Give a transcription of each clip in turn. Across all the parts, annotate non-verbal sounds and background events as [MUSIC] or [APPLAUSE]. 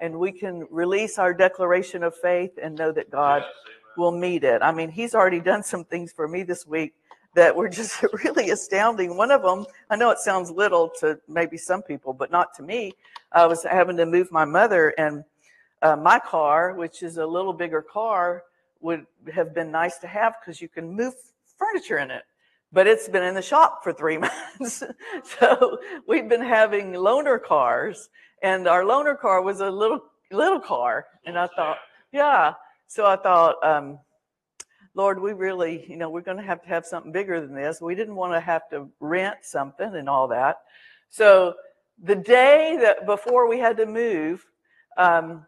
and we can release our declaration of faith and know that God will meet it. I mean, He's already done some things for me this week that were [LAUGHS] just really astounding. One of them, I know it sounds little to maybe some people, but not to me. I was having to move my mother, and uh, my car, which is a little bigger car, would have been nice to have because you can move furniture in it. But it's been in the shop for three [LAUGHS] months. so we've been having loaner cars, and our loaner car was a little little car. And I thought, yeah. So I thought, um, Lord, we really, you know, we're going to have to have something bigger than this. We didn't want to have to rent something and all that. So the day that before we had to move, um,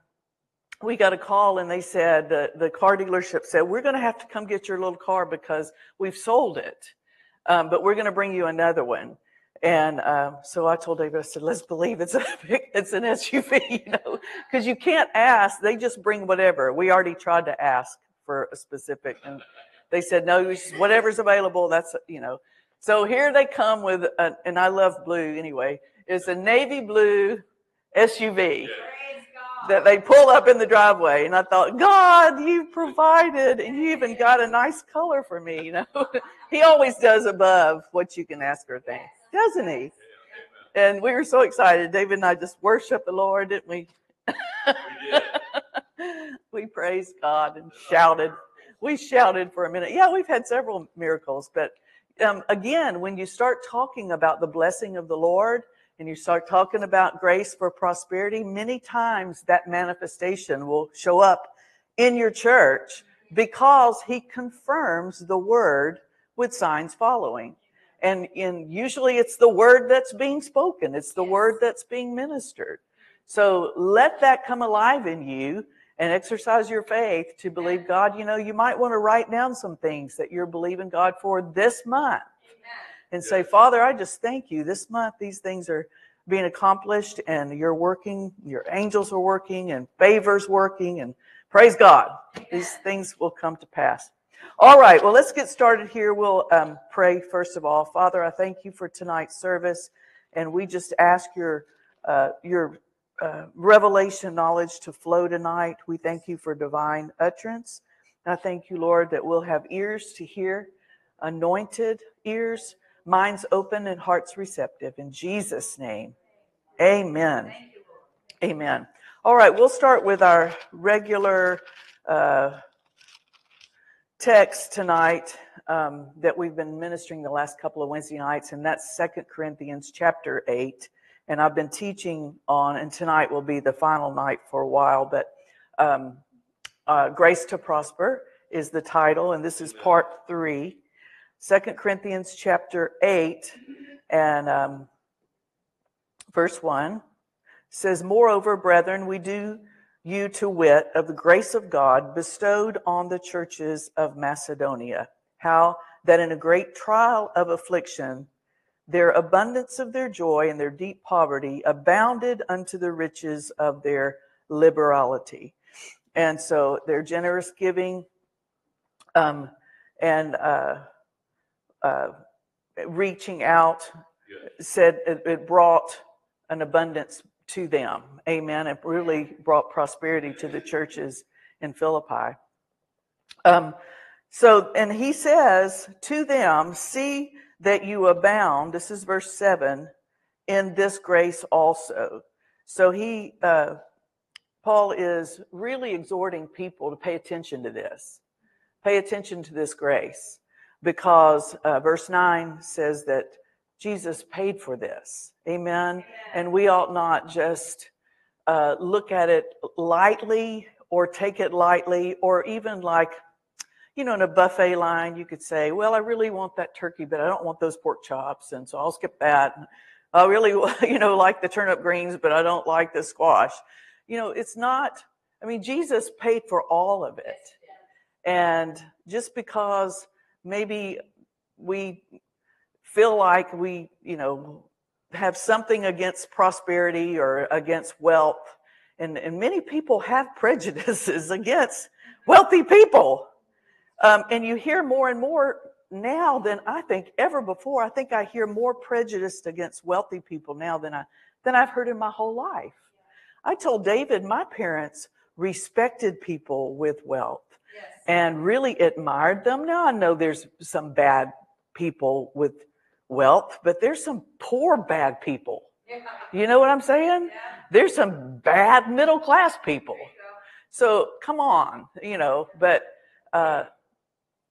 we got a call and they said the, the car dealership said we're going to have to come get your little car because we've sold it, um, but we're going to bring you another one. And uh, so I told David, I said, let's believe it's a [LAUGHS] it's an SUV, [LAUGHS] you know, because you can't ask. They just bring whatever. We already tried to ask for a specific. And they said, no, whatever's available, that's, you know. So here they come with, a, and I love blue anyway, it's a navy blue SUV that they pull up in the driveway. And I thought, God, you provided, and you even got a nice color for me, you know. [LAUGHS] he always does above what you can ask or think, doesn't he? And we were so excited. David and I just worshiped the Lord, didn't we? [LAUGHS] we praised God and shouted. We shouted for a minute. Yeah, we've had several miracles, but um, again, when you start talking about the blessing of the Lord and you start talking about grace for prosperity, many times that manifestation will show up in your church because he confirms the word with signs following. And in usually it's the word that's being spoken, it's the word that's being ministered. So let that come alive in you and exercise your faith to believe God. You know, you might want to write down some things that you're believing God for this month and say, Father, I just thank you. This month, these things are being accomplished and you're working, your angels are working and favors working and praise God. These things will come to pass. All right. Well, let's get started here. We'll um, pray first of all. Father, I thank you for tonight's service and we just ask your, uh, your uh, revelation knowledge to flow tonight. We thank you for divine utterance. I thank you, Lord, that we'll have ears to hear, anointed ears, minds open, and hearts receptive. In Jesus' name, amen. Amen. All right, we'll start with our regular uh, text tonight um, that we've been ministering the last couple of Wednesday nights, and that's Second Corinthians chapter 8 and I've been teaching on, and tonight will be the final night for a while, but um, uh, Grace to Prosper is the title, and this is part three. Second Corinthians chapter 8 and um, verse 1 says, Moreover, brethren, we do you to wit of the grace of God bestowed on the churches of Macedonia, how? That in a great trial of affliction, their abundance of their joy and their deep poverty abounded unto the riches of their liberality. And so their generous giving um, and uh, uh, reaching out said it, it, brought an abundance to them. Amen. It really brought prosperity to the churches in Philippi. Um, so, and he says to them, see that you abound. This is verse 7 in this grace also. So he, uh, Paul is really exhorting people to pay attention to this. Pay attention to this grace because uh, verse 9 says that Jesus paid for this. Amen. And we ought not just uh, look at it lightly or take it lightly or even like you know, in a buffet line, you could say, well, I really want that turkey, but I don't want those pork chops. And so I'll skip that. I really, [LAUGHS] you know, like the turnip greens, but I don't like the squash. You know, it's not, I mean, Jesus paid for all of it. And just because maybe we feel like we, you know, have something against prosperity or against wealth, and, and many people have [LAUGHS] prejudices against wealthy people um, and you hear more and more now than I think ever before. I think I hear more prejudice against wealthy people now than I than I've heard in my whole life. I told David, my parents respected people with wealth Yes. and really admired them. Now I know there's some bad people with wealth, but there's some poor bad people. You know what I'm saying? Yeah. There's some bad middle class people. There you go. So come on, you know, but uh,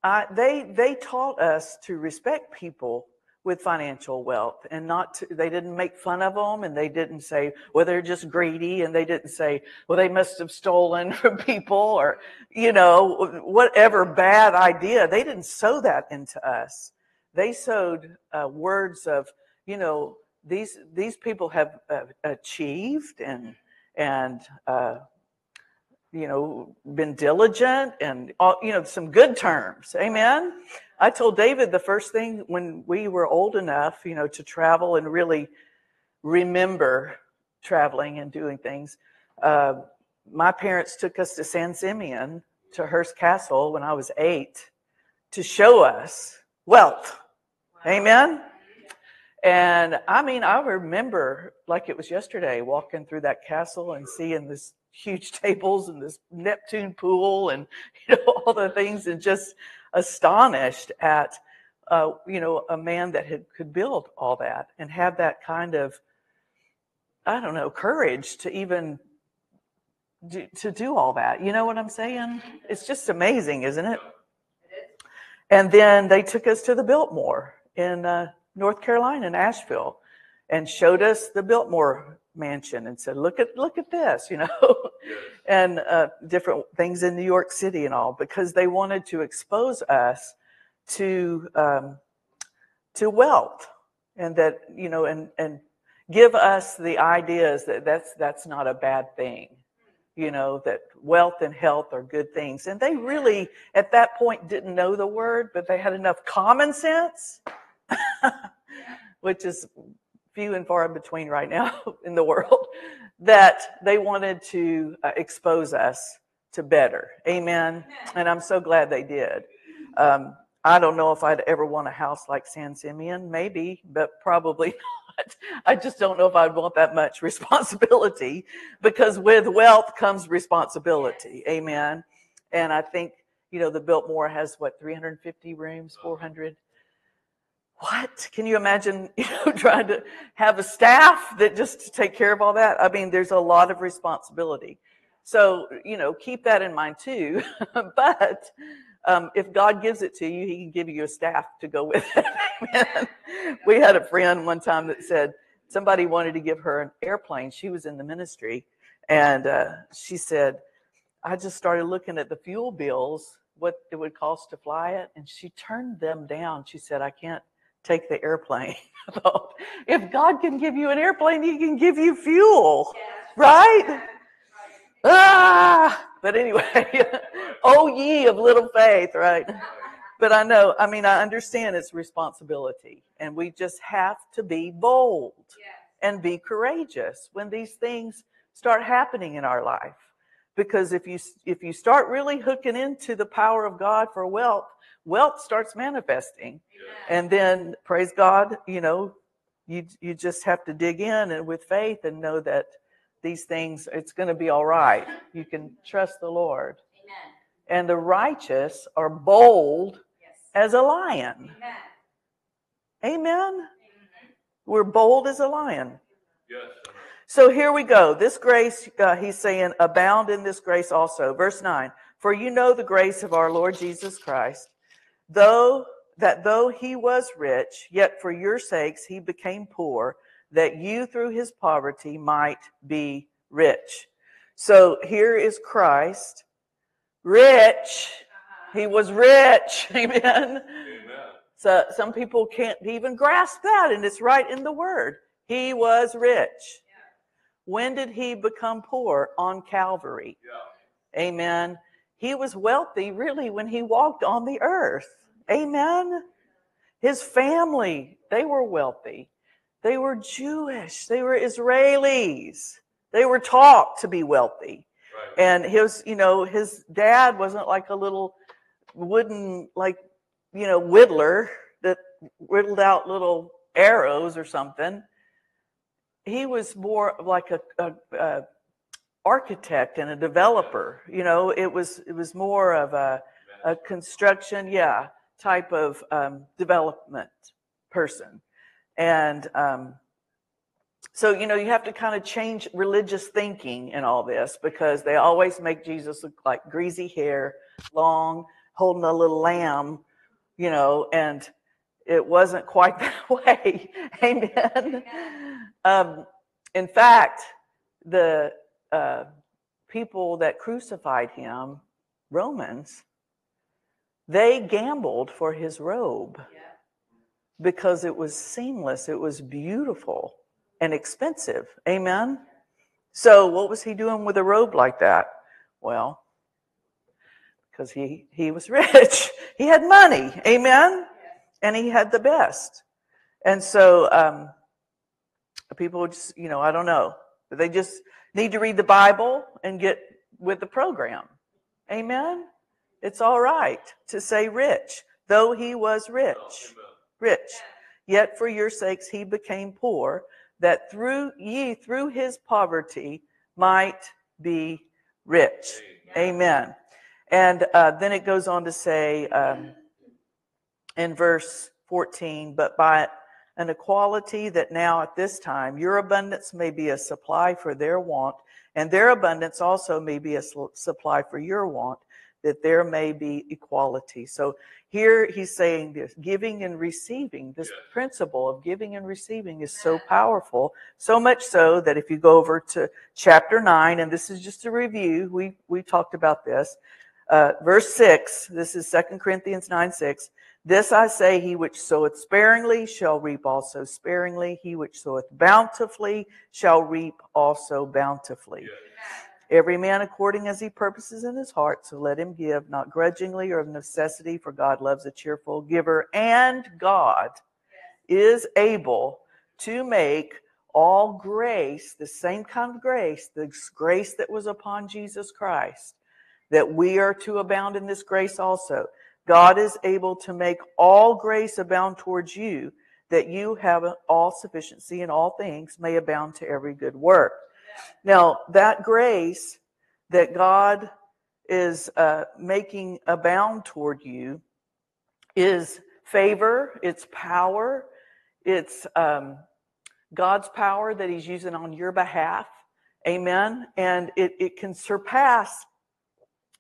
I, they they taught us to respect people with financial wealth and not to, they didn't make fun of them and they didn't say well they're just greedy and they didn't say well they must have stolen [LAUGHS] from people or you know whatever bad idea they didn't sow that into us they sowed uh, words of you know these these people have uh, achieved and and uh, you know been diligent and all, you know some good terms. Amen? I told david the first thing when we were old enough you know to travel and really remember traveling and doing things uh, my parents took us to san simeon to hearst castle when i was eight to show us wealth amen and I mean, I remember like it was yesterday walking through that castle and seeing this huge [LAUGHS] tables and this Neptune pool and [LAUGHS] you know all the things and just astonished at uh, you know a man that had could build all that and have that kind of I don't know courage to even do, to do all that. You know what I'm saying? It's just amazing, isn't it? And then they took us to the Biltmore in uh, North Carolina, in Asheville, and showed us the Biltmore mansion and said, "Look at look at this," you know, and uh, different things in New York City and all, because they wanted to expose us to um, to wealth and that you know and and give us the ideas that that's that's not a bad thing you know that wealth and health are good things. And they really at that point didn't know the word but they had enough common sense [LAUGHS] which is few and far in between right now [LAUGHS] in the world that they wanted to uh, expose us to better. Amen. And i'm so glad they did. Um, i don't know if i'd ever want a house like san simeon maybe but probably [LAUGHS] not. I just don't know if i'd want that much responsibility because with wealth comes responsibility. Amen. And i think you know the biltmore has what 350 rooms 400 what? Can you imagine [LAUGHS] you know trying to have a staff that just to take care of all that? I mean there's a lot of responsibility. So you know keep that in mind too. [LAUGHS] But um, if god gives it to you he can give you a staff to go with it. [LAUGHS] We had a friend one time that said somebody wanted to give her an airplane. She was in the ministry. And uh, she said i just started looking at the fuel bills what it would cost to fly it. And she turned them down. She said i can't take the airplane. [LAUGHS] If God can give you an airplane, He can give you fuel, right? Ah, but anyway, [LAUGHS] oh ye of little faith, right? But I know, I mean, I understand it's responsibility, and we just have to be bold Yes. and be courageous when these things start happening in our life. Because if you if you start really hooking into the power of God for wealth, wealth starts manifesting and then praise god you know you you just have to dig in and with faith and know that these things it's going to be all right you can [LAUGHS] trust the lord Amen. and the righteous are bold Yes. as a lion Amen. amen Mhm. we're bold as a lion Yes. so here we go this grace uh, he's saying abound in this grace also verse 9 for you know the grace of our lord jesus christ though that though he was rich yet for your sakes he became poor that you through his poverty might be rich. So here is christ. Rich. He was rich. [LAUGHS] Amen. Amen. so some people can't even grasp that and it's right in the word. He was rich. When did he become poor? On calvary. Yeah. Amen. He was wealthy really when he walked on the earth. Amen. His family, they were wealthy. They were Jewish. They were Israelis. They were taught to be wealthy. Right. And his, you know, his dad wasn't like a little wooden, like, you know, whittler that whittled out little arrows or something. He was more like a, a, a architect and a developer. You know, it was it was more of a, a construction, yeah, type of um, development person. And um, so, you know, you have to kind of change religious thinking in all this because they always make Jesus look like greasy hair, long, holding a little lamb, you know, and it wasn't quite [LAUGHS] that way. Amen. Um, in fact, the uh, people that crucified him, Romans, they gambled for his robe because it was seamless, it was beautiful and expensive. Amen. So, what was he doing with a robe like that? Well, because he he was [LAUGHS] rich, he had money. Amen. And he had the best. And so, um, people just, you know, I don't know. They just need to read the Bible and get with the program. Amen. It's all right to say rich, though he was rich rich. Yet for your sakes he became poor, that through ye through his poverty might be rich. Amen. And uh, then it goes on to say um, in verse 14, but by an equality that now at this time your abundance may be a supply for their want, and their abundance also may be a supply for your want, that there may be equality. So here he's saying this giving and receiving, this yes. principle of giving and receiving is so powerful, so much so that if you go over to chapter 9, and this is just a review, we, we talked about this. Uh, verse 6, this is Second Corinthians 9 6. This I say, he which soweth sparingly shall reap also sparingly. He which soweth bountifully shall reap also bountifully. Yes. Every man according as he purposes in his heart, so let him give, not grudgingly or of necessity, for God loves a cheerful giver. And God is able to make all grace, the same kind of grace, the grace that was upon Jesus Christ, that we are to abound in this grace also. God is able to make all grace abound towards you, that you have all sufficiency in all things may abound to every good work. Now, that grace that God is uh, making abound toward you is favor, it's power, it's um, God's power that He's using on your behalf. Amen. And it, it can surpass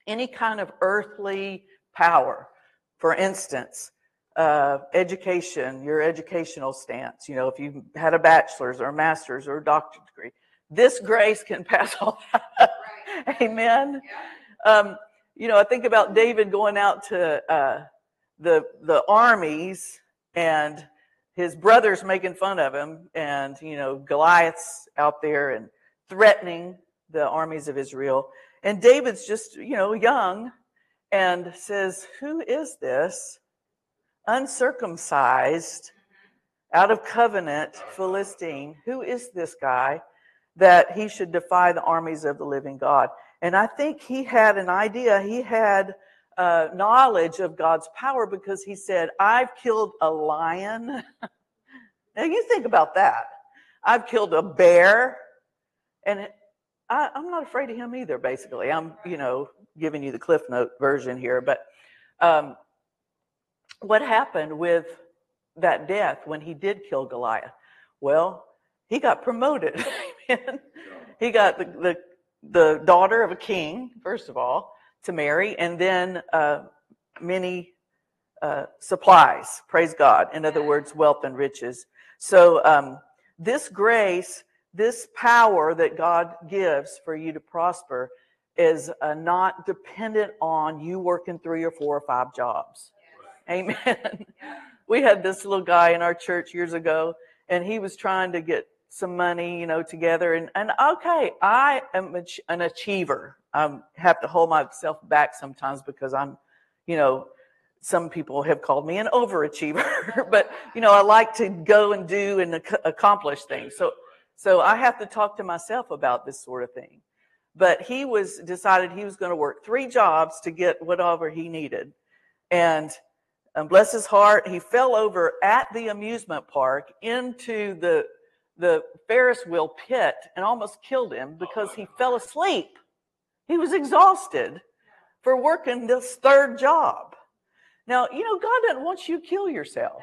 any kind of earthly power. For instance, uh, education, your educational stance. You know, if you had a bachelor's or a master's or a doctorate degree, this grace can pass [LAUGHS] all that. Right. Amen. Yeah. Um, you know, I think about David going out to uh, the the armies and his brothers making fun of him, and you know Goliath's out there and threatening the armies of Israel, and David's just you know young and says, "Who is this uncircumcised, out of covenant Philistine? Who is this guy?" that he should defy the armies of the living God. And I think he had an idea, he had uh, knowledge of God's power because he said, I've killed a lion. [LAUGHS] now you think about that. I've killed a bear. And I, am not afraid of him either, basically. I'm, you know, giving you the Cliff Note version here. But um, what happened with that death when he did kill Goliath? Well, he got promoted. [LAUGHS] he got the, the, the daughter of a king, first of all, to marry, and then uh, many uh, supplies. Praise God. In other words, wealth and riches. So um, this grace, this power that God gives for you to prosper, is uh, not dependent on you working three or four or five jobs. Amen. [LAUGHS] we had this little guy in our church years ago, and he was trying to get some money, you know, together. And, and okay, I am an achiever. I have to hold myself back sometimes because I'm, you know, some people have called me an overachiever, [LAUGHS] but you know, I like to go and do and ac- accomplish things. So, so I have to talk to myself about this sort of thing. But he was decided he was going to work three jobs to get whatever he needed. And um, bless his heart, he fell over at the amusement park into the the Ferris wheel pit and almost killed him because he fell asleep. He was exhausted for working this third job. Now, you know, God doesn't want you to kill yourself.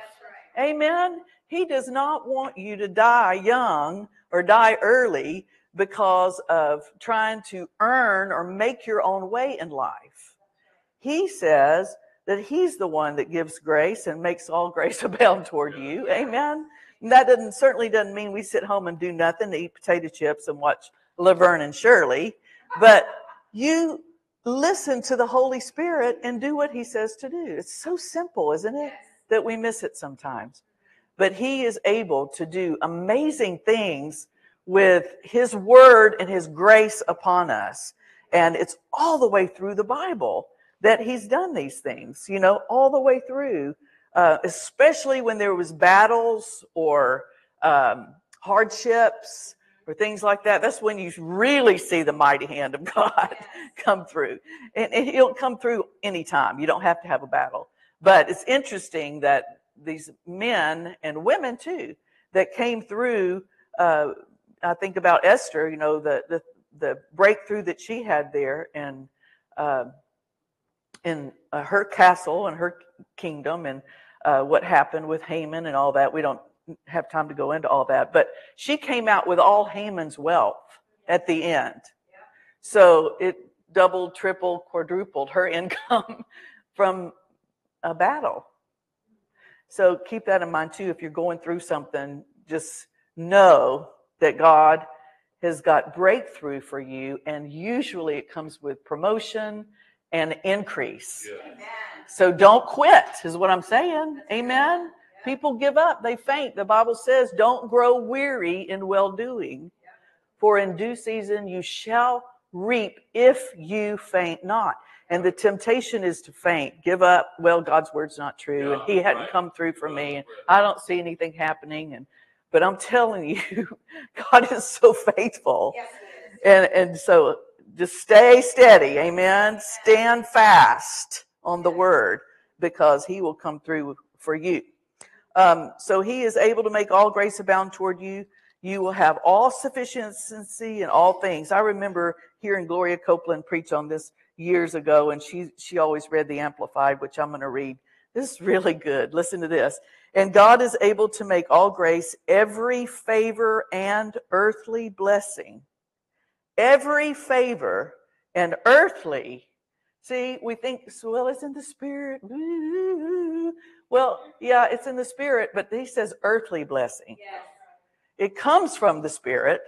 Right. Amen. He does not want you to die young or die early because of trying to earn or make your own way in life. He says that He's the one that gives grace and makes all [LAUGHS] grace abound toward you. Amen. And that doesn't certainly doesn't mean we sit home and do nothing, eat potato chips and watch Laverne and Shirley, but you listen to the Holy Spirit and do what He says to do. It's so simple, isn't it? That we miss it sometimes. But He is able to do amazing things with His word and His grace upon us. And it's all the way through the Bible that He's done these things, you know, all the way through, uh, especially when there was battles or um, hardships or things like that. That's when you really see the mighty hand of [LAUGHS] God come through. And, and he'll come through anytime. You don't have to have a battle. But it's interesting that these men and women too that came through, uh, I think about Esther, you know, the, the, the breakthrough that she had there and, uh, in uh, her castle and her kingdom and uh, what happened with Haman and all that. We don't have time to go into all that, but she came out with all Haman's wealth at the end. So it doubled, tripled, quadrupled her [LAUGHS] income from a battle. So keep that in mind too. If you're going through something, just know that God has got breakthrough for you, and usually it comes with promotion and increase. Amen. So don't quit, is what I'm saying. Amen. People give up, they faint. The Bible says, don't grow weary in well doing, for in due season you shall reap if you faint not. And the temptation is to faint, give up. Well, God's word's not true, and He hadn't come through for me, and I don't see anything happening. And but I'm telling you, [LAUGHS] God is so faithful. Yes, is. And and so just stay steady, amen. Stand fast on the word because he will come through for you. Um, so he is able to make all grace abound toward you. You will have all sufficiency in all things. I remember hearing Gloria Copeland preach on this years ago, and she she always read the Amplified, which I'm going to read. This is really good. Listen to this. And God is able to make all grace, every favor and earthly blessing every favor and earthly. See, we think, well, it's in the spirit. [LAUGHS] Well, yeah, it's in the spirit, but he says earthly blessing. Yes. It comes from the spirit.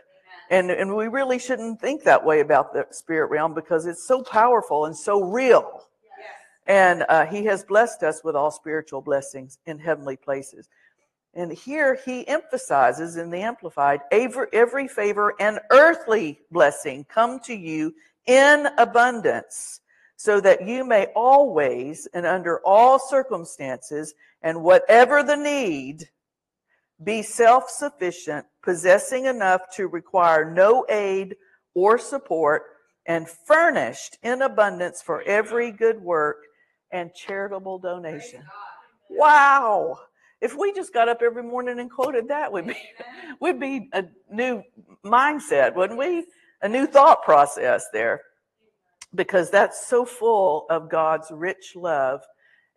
Amen. And, and we really shouldn't think that way about the spirit realm because it's so powerful and so real. And uh, he has blessed us with all spiritual blessings in heavenly places. And here he emphasizes in the Amplified every, every favor and earthly blessing come to you in abundance, so that you may always and under all circumstances and whatever the need be self sufficient, possessing enough to require no aid or support, and furnished in abundance for every good work and charitable donation. Wow. If we just got up every morning and quoted that, we'd be, [LAUGHS] we'd be a new mindset, wouldn't we? A new thought process there. Because that's so full of God's rich love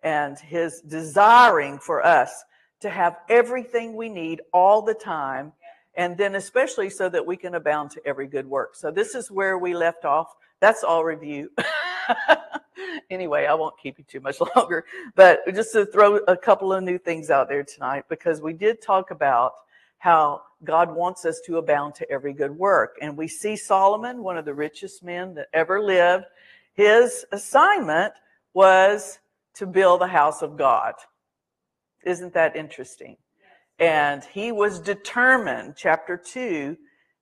and his desiring for us to have everything we need all the time. And then, especially so that we can abound to every good work. So, this is where we left off. That's all review. [LAUGHS] [LAUGHS] anyway, I won't keep you too much [LAUGHS] longer, but just to throw a couple of new things out there tonight, because we did talk about how God wants us to abound to every good work. And we see Solomon, one of the richest men that ever lived, his assignment was to build the house of God. Isn't that interesting? And he was determined, chapter 2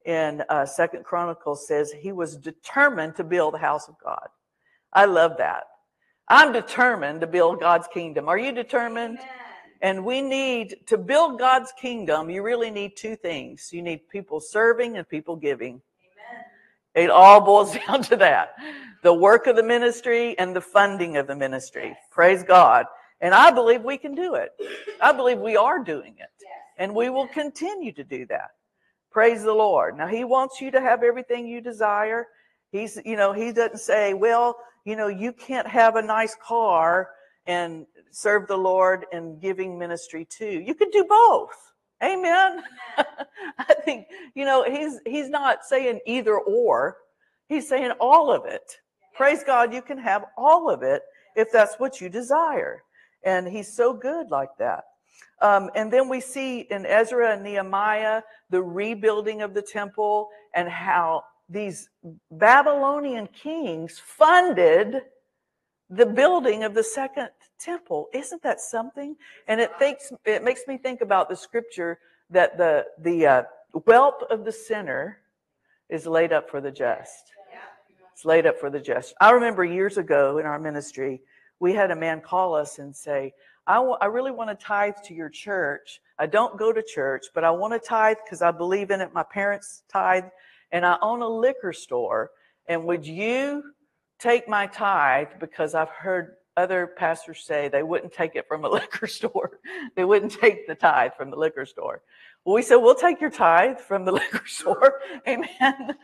in uh, Second Chronicles says he was determined to build the house of God. I love that. I'm determined to build God's kingdom. Are you determined? Amen. And we need to build God's kingdom. You really need two things. You need people serving and people giving. Amen. It all boils [LAUGHS] down to that. The work of the ministry and the funding of the ministry. Praise God. And I believe we can do it. I believe we are doing it. Yes. And we will continue to do that. Praise the Lord. Now, He wants you to have everything you desire. He's, you know, He doesn't say, well, you know, you can't have a nice car and serve the Lord in giving ministry too. You could do both. Amen. [LAUGHS] I think, you know, he's he's not saying either or. He's saying all of it. Praise God, you can have all of it if that's what you desire. And he's so good like that. Um, and then we see in Ezra and Nehemiah the rebuilding of the temple and how these Babylonian kings funded the building of the second temple. Isn't that something? And it thinks it makes me think about the scripture that the the uh, wealth of the sinner is laid up for the just. It's laid up for the just. I remember years ago in our ministry, we had a man call us and say, I, w- I really want to tithe to your church. I don't go to church, but I want to tithe because I believe in it. My parents tithe, and I own a liquor store. And would you take my tithe? Because I've heard other pastors say they wouldn't take it from a [LAUGHS] liquor store. they wouldn't take the tithe from the liquor store. Well, we said, we'll take your tithe from the [LAUGHS] liquor store. [LAUGHS] Amen.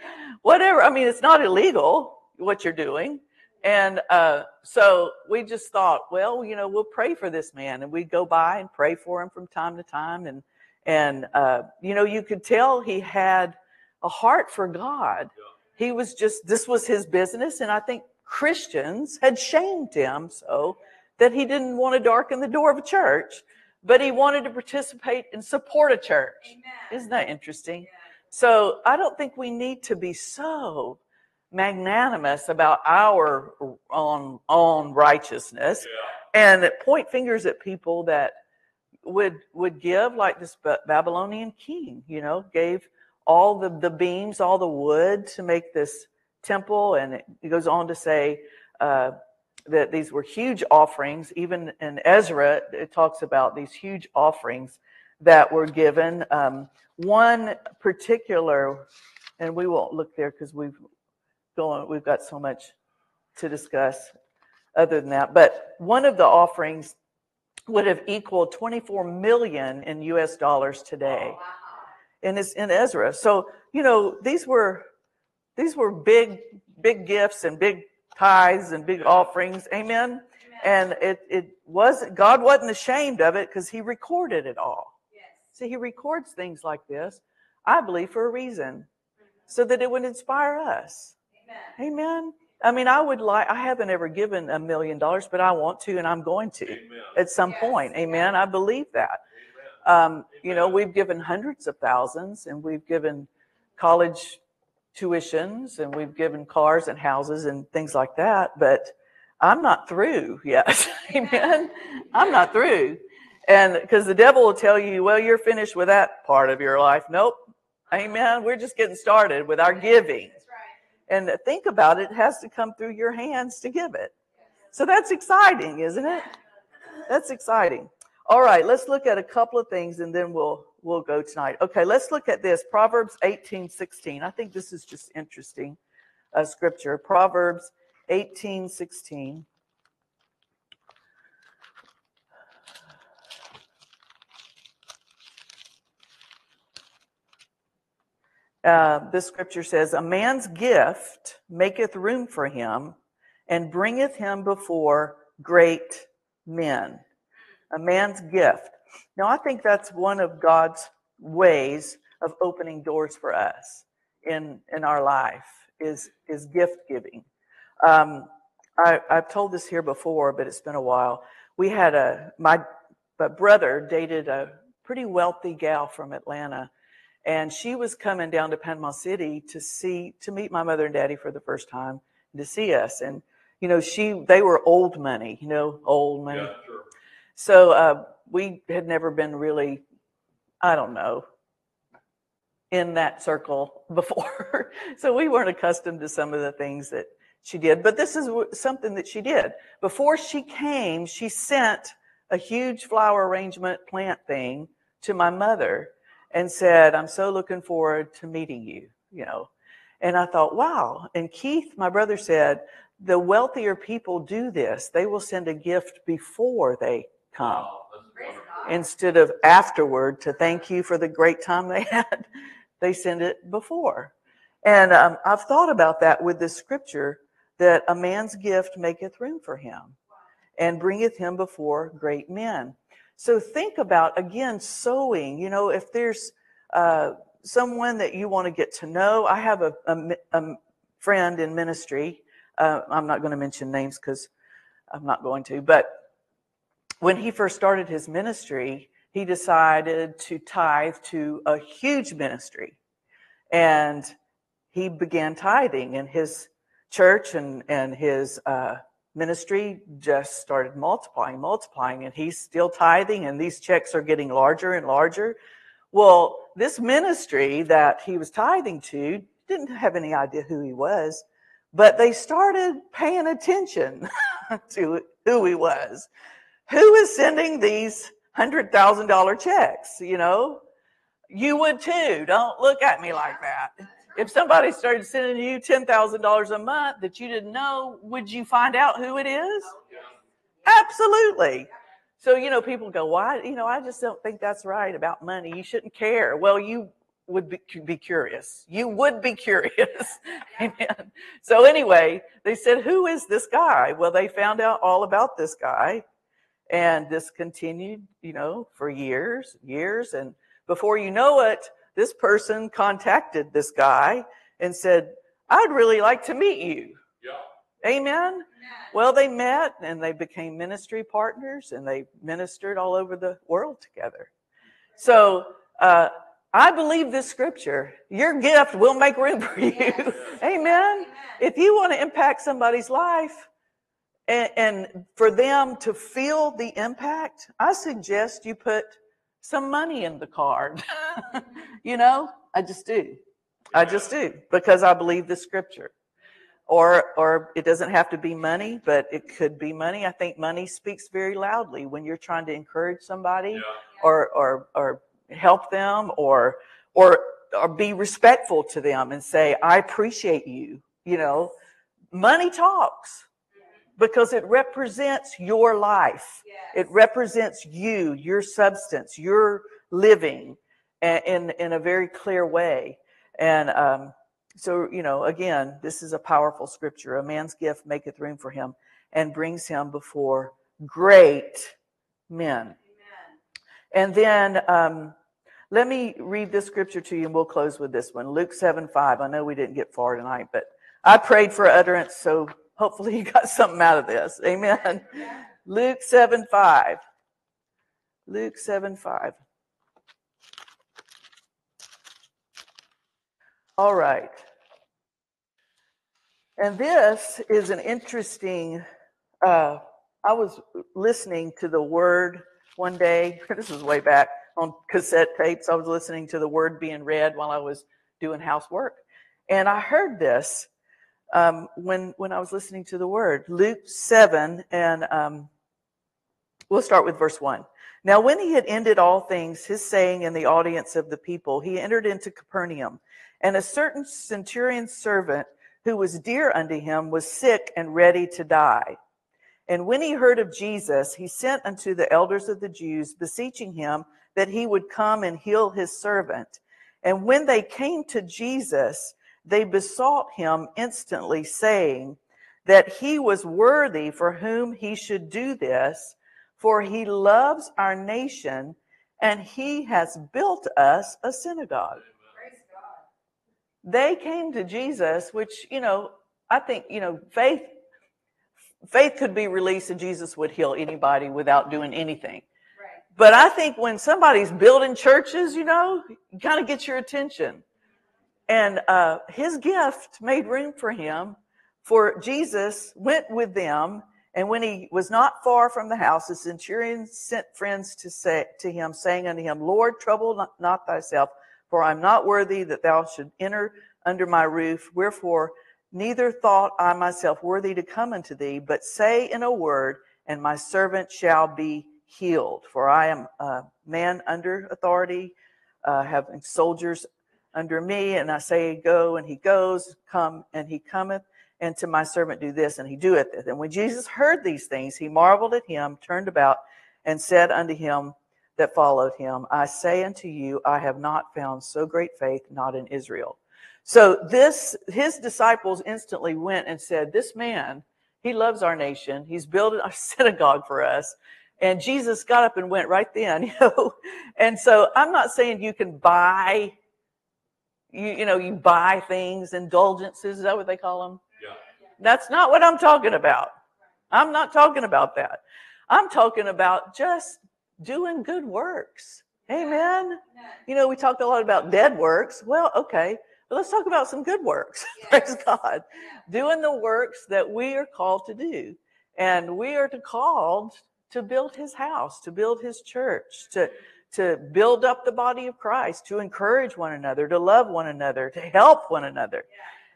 Whatever. I mean, it's not illegal what you're doing. And uh, so we just thought, well, you know, we'll pray for this man, and we'd go by and pray for him from time to time. And and uh, you know, you could tell he had a heart for God. He was just this was his business, and I think Christians had shamed him so that he didn't want to darken the door of a church, but he wanted to participate and support a church. Amen. Isn't that interesting? So I don't think we need to be so magnanimous about our own, own righteousness and point fingers at people that would would give like this Babylonian king, you know, gave all the, the beams, all the wood to make this temple. And it goes on to say uh, that these were huge offerings. Even in Ezra, it talks about these huge offerings that were given. Um, one particular, and we won't look there because we've going, we've got so much to discuss other than that. But one of the offerings would have equaled 24 million in US dollars today Wow. In this in Ezra. So, you know, these were these were big, big gifts and big tithes and big offerings. Amen. And it it was God wasn't ashamed of it because he recorded it all. Yes. See, he records things like this, I believe, for a reason, so that it would inspire us. Amen. Amen. I mean, I would like, I haven't ever given a million dollars, but I want to and I'm going to at some Yes, point. Amen. yeah. I believe that. Um, you know, we've given hundreds of thousands and we've given college tuitions and we've given cars and houses and things like that, but I'm not through yet. [LAUGHS] Amen. I'm not through. And because the devil will tell you, well, you're finished with that part of your life. Nope. Amen. We're just getting started with our giving. And think about it, it has to come through your hands to give it. So that's exciting, isn't it? That's exciting. All right, let's look at a couple of things and then we'll we'll go tonight. Okay, let's look at this. Proverbs 18, 16. I think this is just interesting uh, scripture. Proverbs 18, 16. Uh, this scripture says, A man's gift maketh room for him and bringeth him before great men. A man's gift. Now, I think that's one of God's ways of opening doors for us in, in our life is, is gift giving. Um, I, I've told this here before, but it's been a while. We had a, my, my brother dated a pretty wealthy gal from Atlanta and she was coming down to Panama City to see to meet my mother and daddy for the first time to see us and you know she they were old money you know old money Yeah. So uh, we had never been really i don't know in that circle [LAUGHS] before so we weren't accustomed to some of the things that she did but this is something that she did before she came she sent a huge flower arrangement plant thing to my mother and said, I'm so looking forward to meeting you, you know. And I thought, wow. And Keith, my brother said, the wealthier people do this. They will send a gift before they come Wow, that's Praise wonderful. God. instead of afterward to thank you for the great time they [LAUGHS] had. they send it before. And um, I've thought about that with this scripture that a man's gift maketh room for him and bringeth him before great men. So think about again sowing. You know, if there's uh, someone that you want to get to know, I have a, a, a friend in ministry. Uh, I'm not going to mention names because I'm not going to, but when he first started his ministry, he decided to tithe to a huge ministry. And he began tithing, and his church and, and his uh, ministry just started multiplying, multiplying, and he's still tithing, and these checks are getting larger and larger. Well, this ministry that he was tithing to didn't have any idea who he was, but they started paying attention [LAUGHS] to who he was. Who is sending these $100,000 checks? You know, you would too. Don't look at me like that. If somebody started sending you $10,000 a month that you didn't know, would you find out who it is? Absolutely. So, you know, people go, why? You know, I just don't think that's right about money. You shouldn't care. Well, you would be, be curious. You would be [LAUGHS] curious. Amen. So, anyway, they said, who is this guy? Well, they found out all about this guy. And this continued, you know, for years, years. And before you know it, this person contacted this guy and said, I'd really like to meet you. Yeah. Amen. Well, they met and they became ministry partners and they ministered all over the world together. So, uh, I believe this scripture. Your gift will make room for you. Yes. [LAUGHS] Amen. Amen. If you want to impact somebody's life and, and for them to feel the impact, I suggest you put some money in the card. [LAUGHS] you know, I just do. I just do because I believe the scripture. Or, or it doesn't have to be money, but it could be money. I think money speaks very loudly when you're trying to encourage somebody yeah. or, or, or help them or, or, or be respectful to them and say, I appreciate you. You know, money talks because it represents your life. Yes. It represents you, your substance, your living in, in a very clear way. And um, so, you know, again, this is a powerful scripture. A man's gift maketh room for him and brings him before great men. Amen. And then um, let me read this scripture to you and we'll close with this one Luke 7 5. I know we didn't get far tonight, but I prayed for utterance, so Hopefully, you got something out of this. Amen. Luke 7 5. Luke 7 5. All right. And this is an interesting. Uh, I was listening to the word one day. [LAUGHS] This was way back on cassette tapes. I was listening to the word being read while I was doing housework. And I heard this um, when when I was listening to the word. Luke seven, and um, we'll start with verse one. Now, when he had ended all things, his saying in the audience of the people, he entered into Capernaum, and a certain centurion's servant who was dear unto him was sick and ready to die. And when he heard of Jesus, he sent unto the elders of the Jews, beseeching him that he would come and heal his servant. And when they came to Jesus, they besought him instantly, saying that he was worthy for whom he should do this, for he loves our nation and he has built us a synagogue. They came to Jesus, which, you know, I think, you know, faith faith could be released and Jesus would heal anybody without doing anything. But I think when somebody's building churches, you know, you kind of get your attention. And uh, his gift made room for him, for Jesus went with them. And when he was not far from the house, the centurion sent friends to say to him, saying unto him, Lord, trouble not thyself, for I'm not worthy that thou should enter under my roof. Wherefore, neither thought I myself worthy to come unto thee, but say in a word, and my servant shall be healed. For I am a man under authority, uh, having soldiers under me, and I say, Go, and he goes, come, and he cometh, and to my servant do this, and he doeth it. And when Jesus heard these things, he marveled at him, turned about, and said unto him, that followed him. I say unto you, I have not found so great faith, not in Israel. So this, his disciples instantly went and said, This man, he loves our nation. He's building a [LAUGHS] synagogue for us. And Jesus got up and went right then, [LAUGHS] you know. And so I'm not saying you can buy, you, you know, you buy things, indulgences. Is that what they call them? Yeah. That's not what I'm talking about. I'm not talking about that. I'm talking about just doing good works. Amen. You know, we talked a lot about dead works. Well, okay, but let's talk about some good works. [LAUGHS] Praise God. Doing the works that we are called to do. And we are to called to build his house, to build his church, to to build up the body of Christ, to encourage one another, to love one another, to help one another.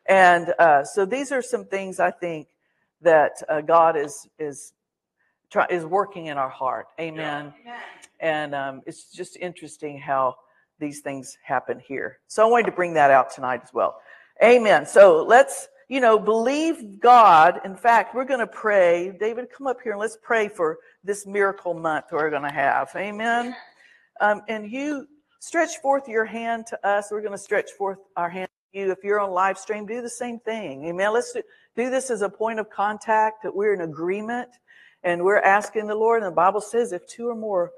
And uh, so these are some things I think that uh, God is is try, is working in our heart. Amen. Amen. And um, it's just interesting how these things happen here. So I wanted to bring that out tonight as well. Amen. So let's, you know, believe God. In fact, we're going to pray. David, come up here and let's pray for this miracle month we're going to have. Amen. Um, and you stretch forth your hand to us. We're going to stretch forth our hand to you. If you're on live stream, do the same thing. Amen. Let's do, do this as a point of contact that we're in agreement and we're asking the Lord. And the Bible says, if two or more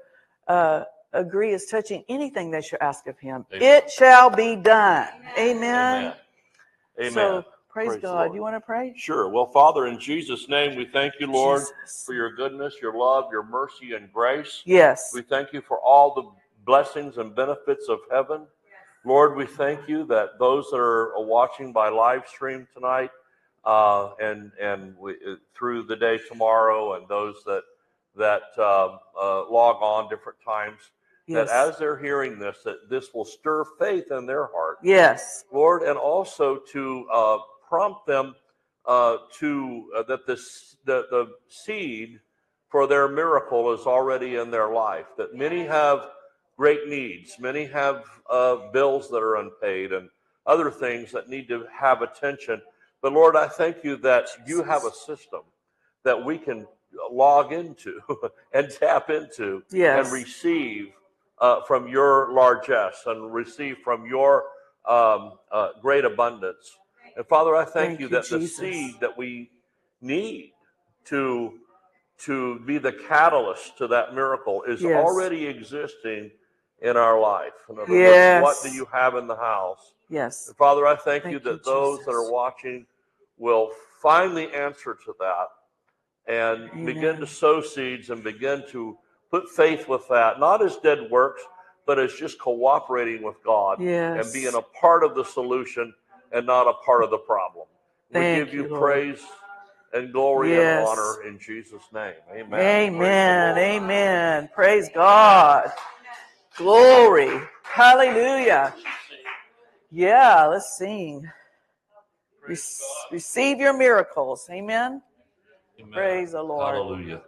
uh, agree as touching anything they shall ask of Him, Amen. it shall be done. Amen. Amen. Amen. So praise, Praise God. You want to pray? Sure. Well, Father, in Jesus' name, we thank you, Lord, Jesus. for your goodness, your love, your mercy, and grace. Yes. We thank you for all the blessings and benefits of heaven. Lord, we thank you that those that are watching by live stream tonight uh, and and we, uh, through the day tomorrow, and those that that uh, uh, log on different times, Yes. that as they're hearing this, that this will stir faith in their heart. yes. Lord, and also to uh, prompt them uh, to uh, that this the, the seed for their miracle is already in their life. That many have great needs, many have uh, bills that are unpaid, and other things that need to have attention. But Lord, I thank you that you have a system that we can log into [LAUGHS] and tap into Yes. and receive uh, from your largesse and receive from your um, uh, great abundance. And Father, I thank, Thank you, you, that the seed that we need to to be the catalyst to that miracle is Yes. already existing in our life. In other Yes. words, what do you have in the house? Yes. And Father, I thank, Thank you you, that those that are watching will find the answer to that and Amen. begin to sow seeds and begin to put faith with that, not as dead works, but as just cooperating with God Yes. and being a part of the solution and not a part of the problem. we Thank give you, you, Lord. praise and glory Yes. and honor in Jesus' name. Amen. Amen. Praise. Amen. Praise God. Glory. Hallelujah. Yeah, let's sing. Re- receive your miracles. Amen. Amen. Praise the Lord. Hallelujah.